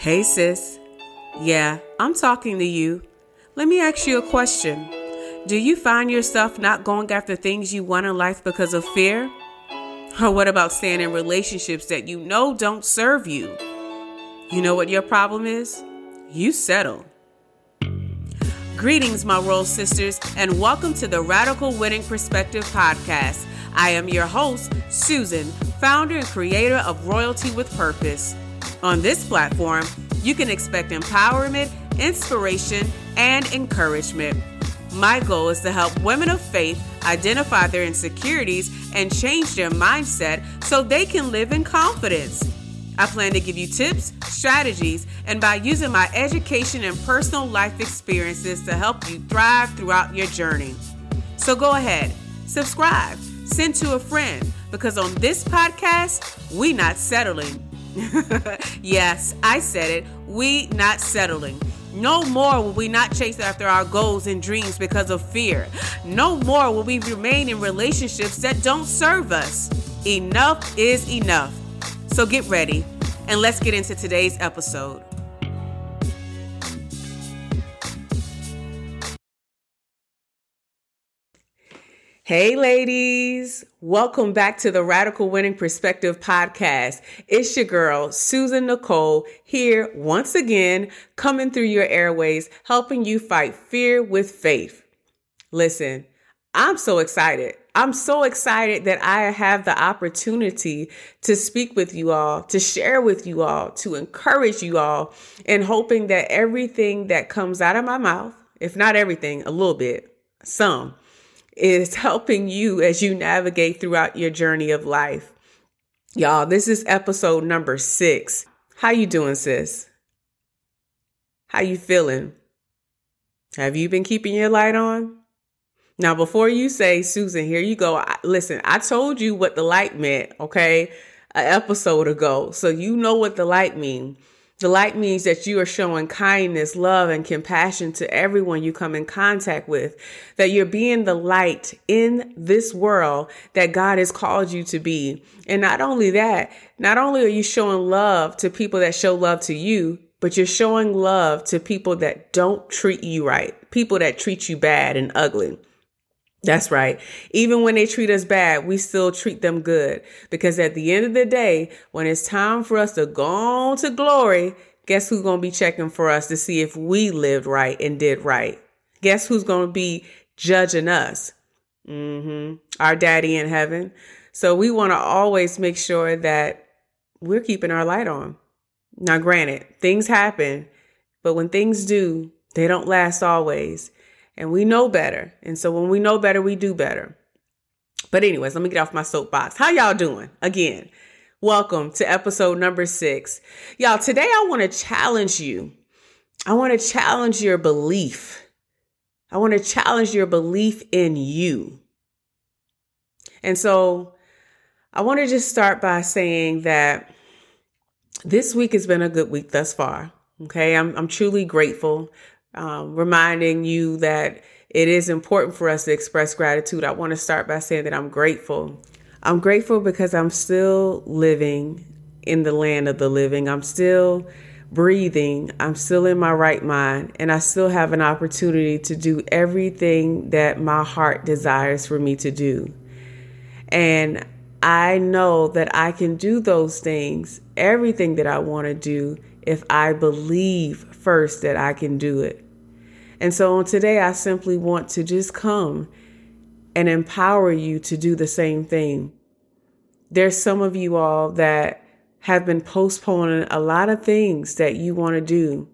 Hey, sis. Yeah, I'm talking to you. Let me ask you a question. Do you find yourself not going after things you want in life because of fear? Or what about staying in relationships that you know don't serve you? You know what your problem is? You settle. Greetings, my royal sisters, and welcome to the Radical Winning Perspective podcast. I am your host, Susan, founder and creator of Royalty with Purpose. On this platform, you can expect empowerment, inspiration, and encouragement. My goal is to help women of faith identify their insecurities and change their mindset so they can live in confidence. I plan to give you tips, strategies, and by using my education and personal life experiences to help you thrive throughout your journey. So go ahead, subscribe, send to a friend, because on this podcast, we not settling. yes, I said it. We not settling. No more will we not chase after our goals and dreams because of fear. No more will we remain in relationships that don't serve us. Enough is enough. So get ready and let's get into today's episode. Hey, ladies. Welcome back to the Radical Winning Perspective podcast. It's your girl, Susan Nicole, here once again, coming through your airways, helping you fight fear with faith. Listen, I'm so excited. I'm so excited that I have the opportunity to speak with you all, to share with you all, to encourage you all, and hoping that everything that comes out of my mouth, if not everything, a little bit, some, is helping you as you navigate throughout your journey of life. Y'all, this is episode number 6. How you doing, sis? How you feeling? Have you been keeping your light on? Now, before you say, Susan, here you go. I, listen, I told you what the light meant, okay? An episode ago. So you know what the light means. The light means that you are showing kindness, love, and compassion to everyone you come in contact with, that you're being the light in this world that God has called you to be. And not only that, not only are you showing love to people that show love to you, but you're showing love to people that don't treat you right, people that treat you bad and ugly. That's right. Even when they treat us bad, we still treat them good. Because at the end of the day, when it's time for us to go on to glory, guess who's going to be checking for us to see if we lived right and did right? Guess who's going to be judging us? Mm-hmm. Our daddy in heaven. So we want to always make sure that we're keeping our light on. Now, granted, things happen, but when things do, they don't last always and we know better. And so when we know better, we do better. But anyways, let me get off my soapbox. How y'all doing? Again, welcome to episode number 6. Y'all, today I want to challenge you. I want to challenge your belief. I want to challenge your belief in you. And so I want to just start by saying that this week has been a good week thus far. Okay. I'm, I'm truly grateful um, reminding you that it is important for us to express gratitude. I want to start by saying that I'm grateful. I'm grateful because I'm still living in the land of the living. I'm still breathing. I'm still in my right mind, and I still have an opportunity to do everything that my heart desires for me to do. And I know that I can do those things, everything that I want to do, if I believe first that I can do it. And so on today, I simply want to just come and empower you to do the same thing. There's some of you all that have been postponing a lot of things that you want to do.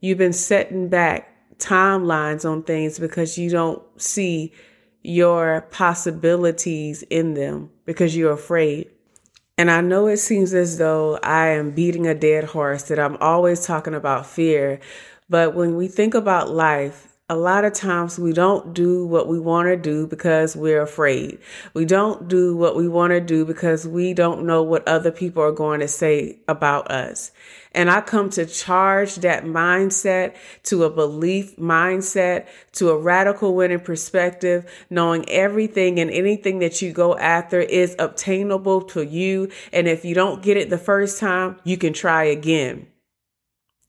You've been setting back timelines on things because you don't see your possibilities in them because you're afraid. And I know it seems as though I am beating a dead horse, that I'm always talking about fear. But when we think about life, a lot of times we don't do what we want to do because we're afraid. We don't do what we want to do because we don't know what other people are going to say about us. And I come to charge that mindset to a belief mindset, to a radical winning perspective, knowing everything and anything that you go after is obtainable to you. And if you don't get it the first time, you can try again.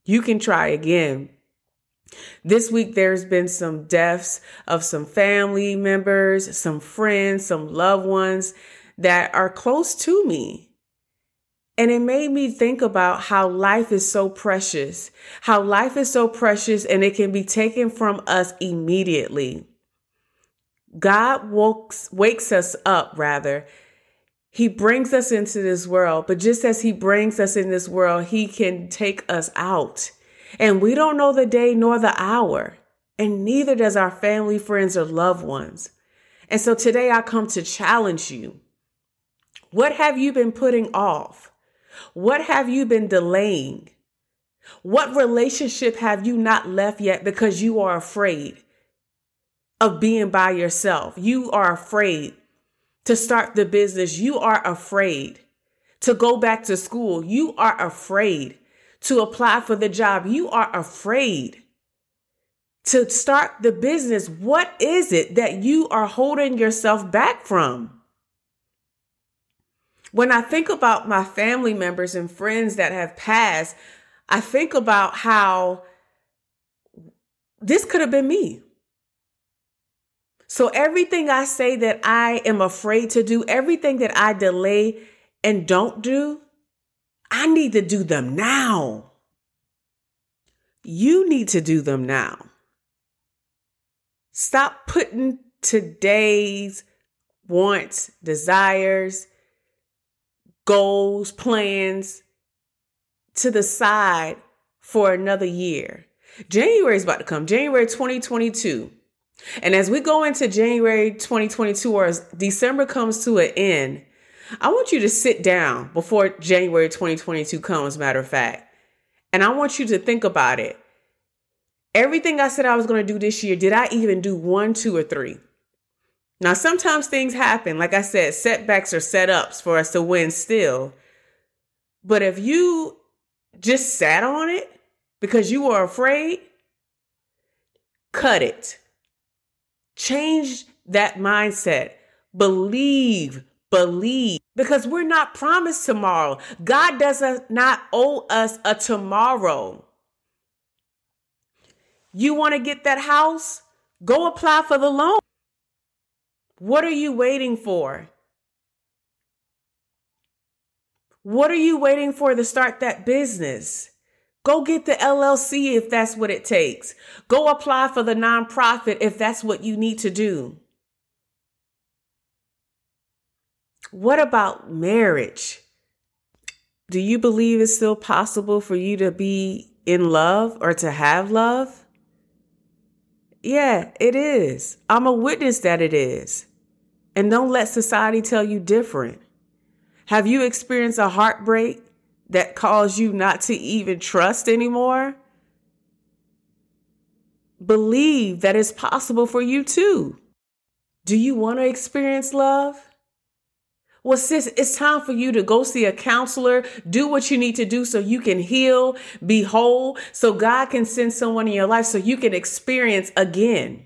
You can try again. This week, there's been some deaths of some family members, some friends, some loved ones that are close to me. And it made me think about how life is so precious, how life is so precious and it can be taken from us immediately. God wakes, wakes us up, rather. He brings us into this world, but just as He brings us in this world, He can take us out. And we don't know the day nor the hour, and neither does our family, friends, or loved ones. And so today I come to challenge you. What have you been putting off? What have you been delaying? What relationship have you not left yet because you are afraid of being by yourself? You are afraid to start the business. You are afraid to go back to school. You are afraid to apply for the job. You are afraid to start the business. What is it that you are holding yourself back from? When I think about my family members and friends that have passed, I think about how this could have been me. So everything I say that I am afraid to do, everything that I delay and don't do, I need to do them now. You need to do them now. Stop putting today's wants, desires, goals, plans to the side for another year. January is about to come, January 2022. And as we go into January 2022 or as December comes to an end, I want you to sit down before January 2022 comes, matter of fact. And I want you to think about it. Everything I said I was going to do this year, did I even do one, two, or three? Now, sometimes things happen. Like I said, setbacks are setups for us to win still. But if you just sat on it because you were afraid, cut it. Change that mindset. Believe, believe. Because we're not promised tomorrow. God does not owe us a tomorrow. You want to get that house? Go apply for the loan. What are you waiting for? What are you waiting for to start that business? Go get the LLC if that's what it takes. Go apply for the nonprofit if that's what you need to do. What about marriage? Do you believe it's still possible for you to be in love or to have love? Yeah, it is. I'm a witness that it is. And don't let society tell you different. Have you experienced a heartbreak that caused you not to even trust anymore? Believe that it's possible for you too. Do you want to experience love? Well, sis, it's time for you to go see a counselor, do what you need to do so you can heal, be whole, so God can send someone in your life so you can experience again.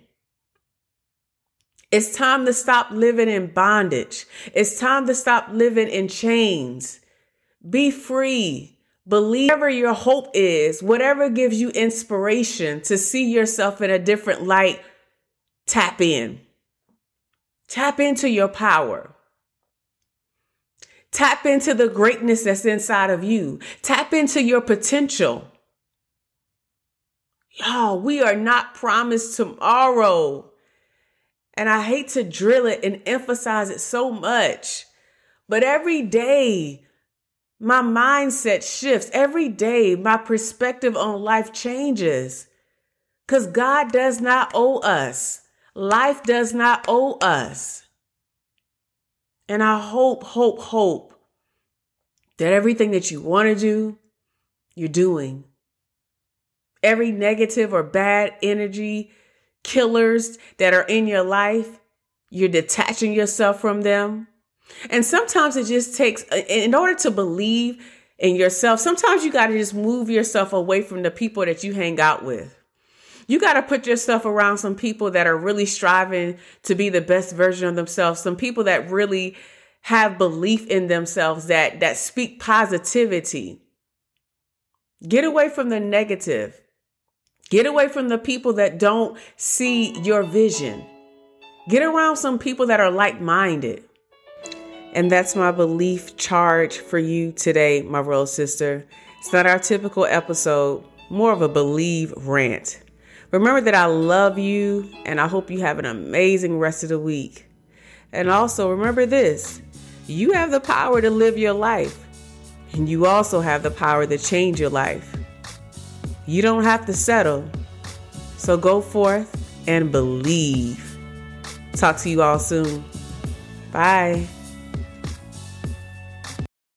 It's time to stop living in bondage. It's time to stop living in chains. Be free. Believe whatever your hope is, whatever gives you inspiration to see yourself in a different light, tap in. Tap into your power. Tap into the greatness that's inside of you. Tap into your potential. Y'all, we are not promised tomorrow. And I hate to drill it and emphasize it so much. But every day, my mindset shifts. Every day, my perspective on life changes. Because God does not owe us, life does not owe us. And I hope, hope, hope that everything that you want to do, you're doing. Every negative or bad energy killers that are in your life, you're detaching yourself from them. And sometimes it just takes, uh, in order to believe in yourself, sometimes you got to just move yourself away from the people that you hang out with. You got to put yourself around some people that are really striving to be the best version of themselves, some people that really have belief in themselves that that speak positivity. Get away from the negative. Get away from the people that don't see your vision. Get around some people that are like minded. And that's my belief charge for you today, my real sister. It's not our typical episode, more of a believe rant. Remember that I love you and I hope you have an amazing rest of the week. And also remember this you have the power to live your life, and you also have the power to change your life. You don't have to settle. So go forth and believe. Talk to you all soon. Bye.